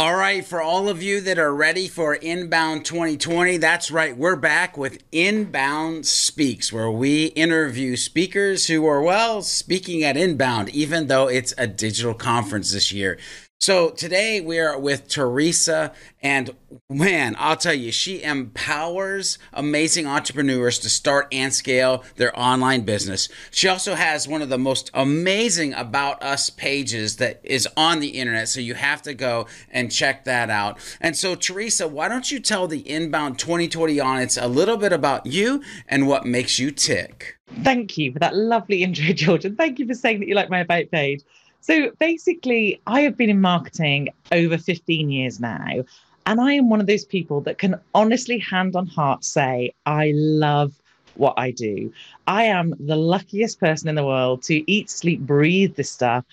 All right, for all of you that are ready for Inbound 2020, that's right. We're back with Inbound Speaks, where we interview speakers who are, well, speaking at Inbound, even though it's a digital conference this year. So today we are with Teresa, and man, I'll tell you, she empowers amazing entrepreneurs to start and scale their online business. She also has one of the most amazing About Us pages that is on the internet, so you have to go and check that out. And so, Teresa, why don't you tell the Inbound 2020 audience a little bit about you and what makes you tick? Thank you for that lovely intro, George, and thank you for saying that you like my About page. So basically, I have been in marketing over 15 years now. And I am one of those people that can honestly, hand on heart, say, I love what I do. I am the luckiest person in the world to eat, sleep, breathe this stuff.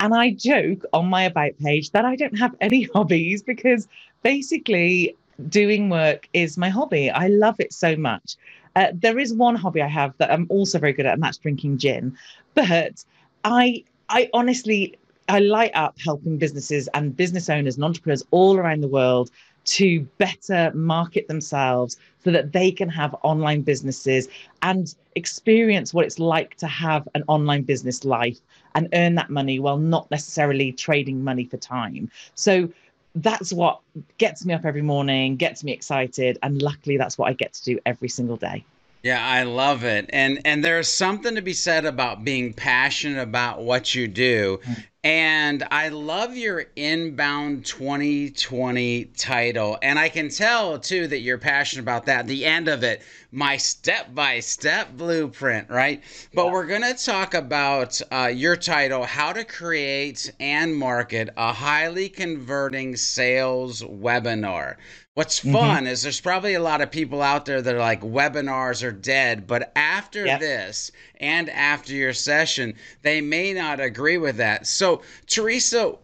And I joke on my About page that I don't have any hobbies because basically doing work is my hobby. I love it so much. Uh, there is one hobby I have that I'm also very good at, and that's drinking gin. But I I honestly, I light up helping businesses and business owners and entrepreneurs all around the world to better market themselves so that they can have online businesses and experience what it's like to have an online business life and earn that money while not necessarily trading money for time. So that's what gets me up every morning, gets me excited, and luckily that's what I get to do every single day. Yeah, I love it. And and there's something to be said about being passionate about what you do. Mm. And I love your Inbound 2020 title. And I can tell too that you're passionate about that. The end of it, my step by step blueprint, right? But yeah. we're going to talk about uh, your title, How to Create and Market a Highly Converting Sales Webinar. What's mm-hmm. fun mm-hmm. is there's probably a lot of people out there that are like webinars are dead, but after yep. this and after your session, they may not agree with that. So, Teresa,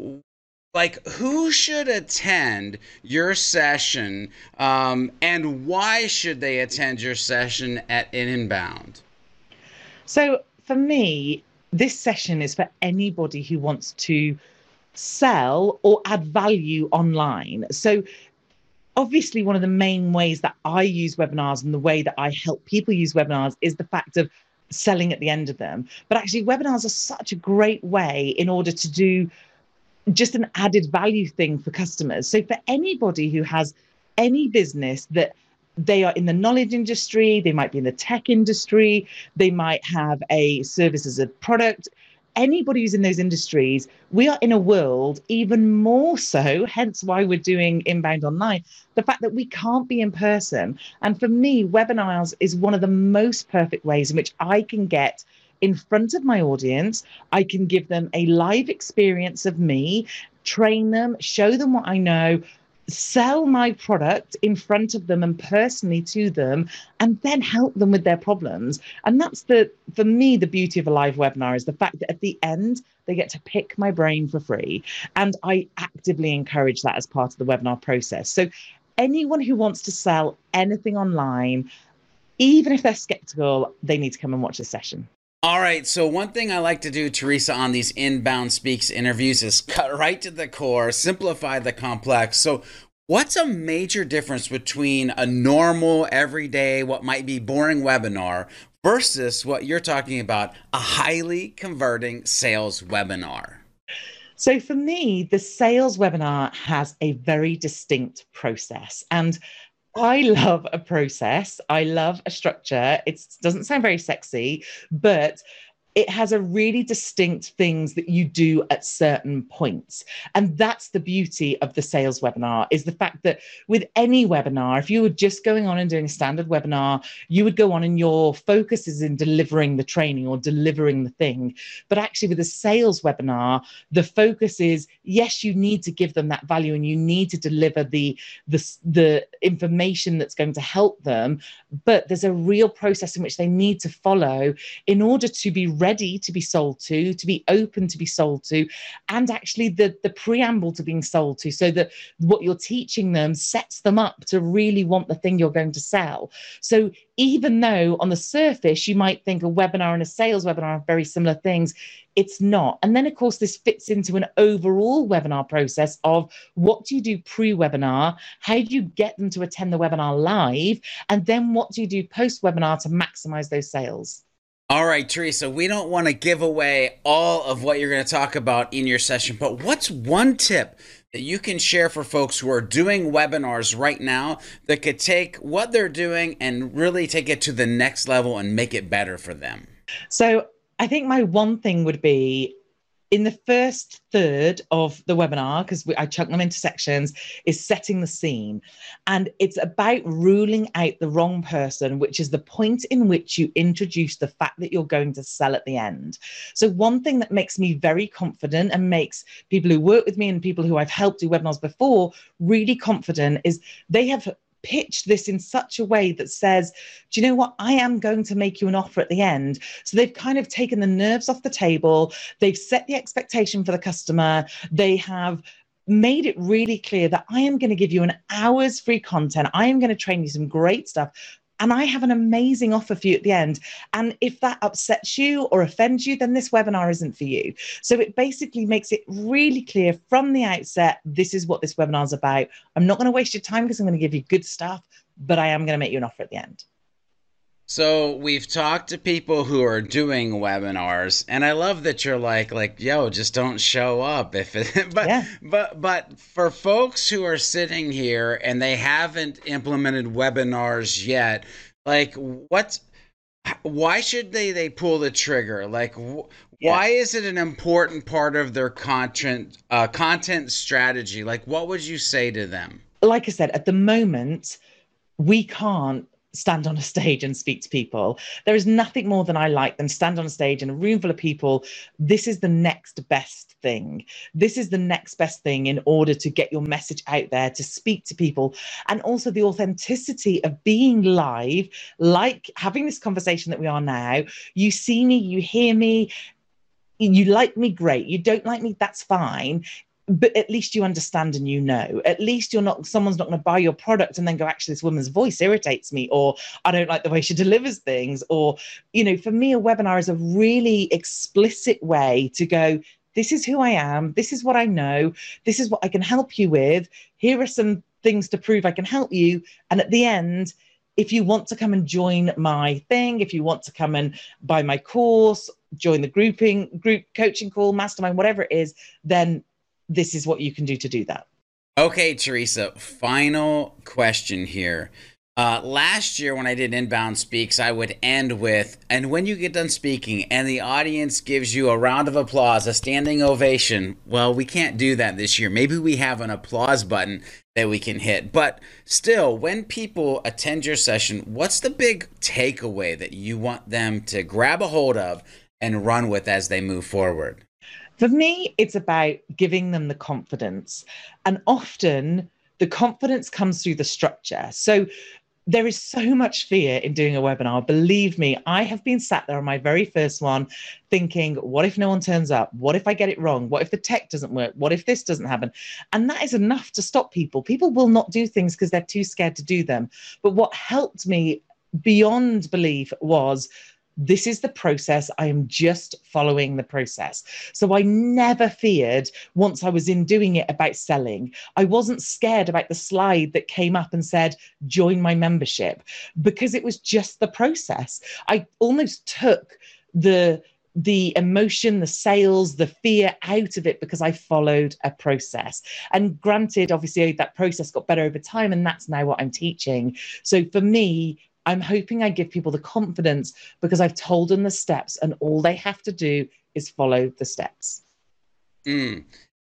like who should attend your session um, and why should they attend your session at Inbound? So, for me, this session is for anybody who wants to sell or add value online. So obviously one of the main ways that I use webinars and the way that I help people use webinars is the fact of selling at the end of them. But actually, webinars are such a great way in order to do just an added value thing for customers. So, for anybody who has any business that they are in the knowledge industry, they might be in the tech industry, they might have a service as a product, anybody who's in those industries, we are in a world even more so, hence why we're doing inbound online, the fact that we can't be in person. And for me, webinars is one of the most perfect ways in which I can get in front of my audience. I can give them a live experience of me, train them, show them what I know, sell my product in front of them and personally to them and then help them with their problems. And that's the for me the beauty of a live webinar is the fact that at the end they get to pick my brain for free. And i actively encourage that as part of the webinar process. So anyone who wants to sell anything online even if they're skeptical they need to come and watch the session all right. So, one thing I like to do, Teresa, on these inbound speaks interviews is cut right to the core, simplify the complex. So, what's a major difference between a normal, everyday, what might be boring webinar versus what you're talking about, a highly converting sales webinar? So, for me, the sales webinar has a very distinct process. And I love a process. I love a structure. It doesn't sound very sexy, but it has a really distinct things that you do at certain points. And that's the beauty of the sales webinar is the fact that with any webinar if you were just going on and doing a standard webinar you would go on and your focus is in delivering the training or delivering the thing. But actually with a sales webinar the focus is yes you need to give them that value and you need to deliver the the, the information that's going to help them but there's a real process in which they need to follow in order to be ready to be sold to, to be open to be sold to, and actually the, the preamble to being sold to, so that what you're teaching them sets them up to really want the thing you're going to sell. So even though on the surface you might think a webinar and a sales webinar are very similar things, it's not. And then, of course, this fits into an overall webinar process of what do you do pre webinar? How do you get them to attend the webinar live? And then what do you do post webinar to maximize those sales? All right, Teresa, we don't want to give away all of what you're going to talk about in your session, but what's one tip that you can share for folks who are doing webinars right now that could take what they're doing and really take it to the next level and make it better for them? So, I think my one thing would be in the first third of the webinar, because I chunk them into sections, is setting the scene. And it's about ruling out the wrong person, which is the point in which you introduce the fact that you're going to sell at the end. So, one thing that makes me very confident and makes people who work with me and people who I've helped do webinars before really confident is they have pitched this in such a way that says, do you know what? I am going to make you an offer at the end. So they've kind of taken the nerves off the table. They've set the expectation for the customer. They have made it really clear that I am going to give you an hour's free content. I am going to train you some great stuff and I have an amazing offer for you at the end. And if that upsets you or offends you, then this webinar isn't for you. So it basically makes it really clear from the outset this is what this webinar is about. I'm not going to waste your time because I'm going to give you good stuff, but I am going to make you an offer at the end. So we've talked to people who are doing webinars, and I love that you're like, like, yo, just don't show up if it. but yeah. but but for folks who are sitting here and they haven't implemented webinars yet, like, what's why should they they pull the trigger? Like, wh- yeah. why is it an important part of their content uh, content strategy? Like, what would you say to them? Like I said, at the moment, we can't stand on a stage and speak to people. There is nothing more than I like than stand on a stage in a room full of people. This is the next best thing. This is the next best thing in order to get your message out there, to speak to people, and also the authenticity of being live, like having this conversation that we are now. You see me, you hear me, you like me great you don't like me that's fine but at least you understand and you know. At least you're not someone's not going to buy your product and then go actually this woman's voice irritates me or i don't like the way she delivers things or you know for me a webinar is a really explicit way to go this is who i am. This is what i know. This is what i can help you with. Here are some things to prove i can help you. And at the end if you want to come and join my thing if you want to come and buy my course join the grouping group coaching call mastermind whatever it is then this is what you can do to do that. Okay, Teresa, final question here. Uh, last year, when I did Inbound Speaks, I would end with, and when you get done speaking and the audience gives you a round of applause, a standing ovation, well, we can't do that this year. Maybe we have an applause button that we can hit. But still, when people attend your session, what's the big takeaway that you want them to grab a hold of and run with as they move forward? For me, it's about giving them the confidence. And often the confidence comes through the structure. So there is so much fear in doing a webinar. Believe me, I have been sat there on my very first one thinking, what if no one turns up? What if I get it wrong? What if the tech doesn't work? What if this doesn't happen? And that is enough to stop people. People will not do things because they're too scared to do them. But what helped me beyond belief was this is the process. I am just following the process. So I never feared once I was in doing it about selling. I wasn't scared about the slide that came up and said, join my membership, because it was just the process. I almost took the the emotion, the sales, the fear out of it because I followed a process. And granted, obviously, that process got better over time, and that's now what I'm teaching. So for me, I'm hoping I give people the confidence because I've told them the steps and all they have to do is follow the steps. Mm.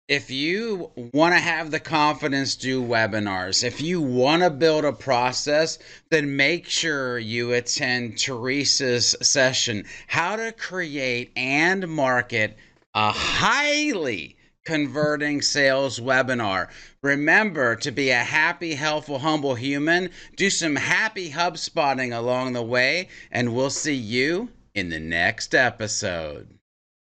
If you want to have the confidence do webinars, if you want to build a process, then make sure you attend Teresa's session, How to Create and Market a Highly converting sales webinar. Remember to be a happy, helpful, humble human. Do some happy HubSpotting along the way, and we'll see you in the next episode.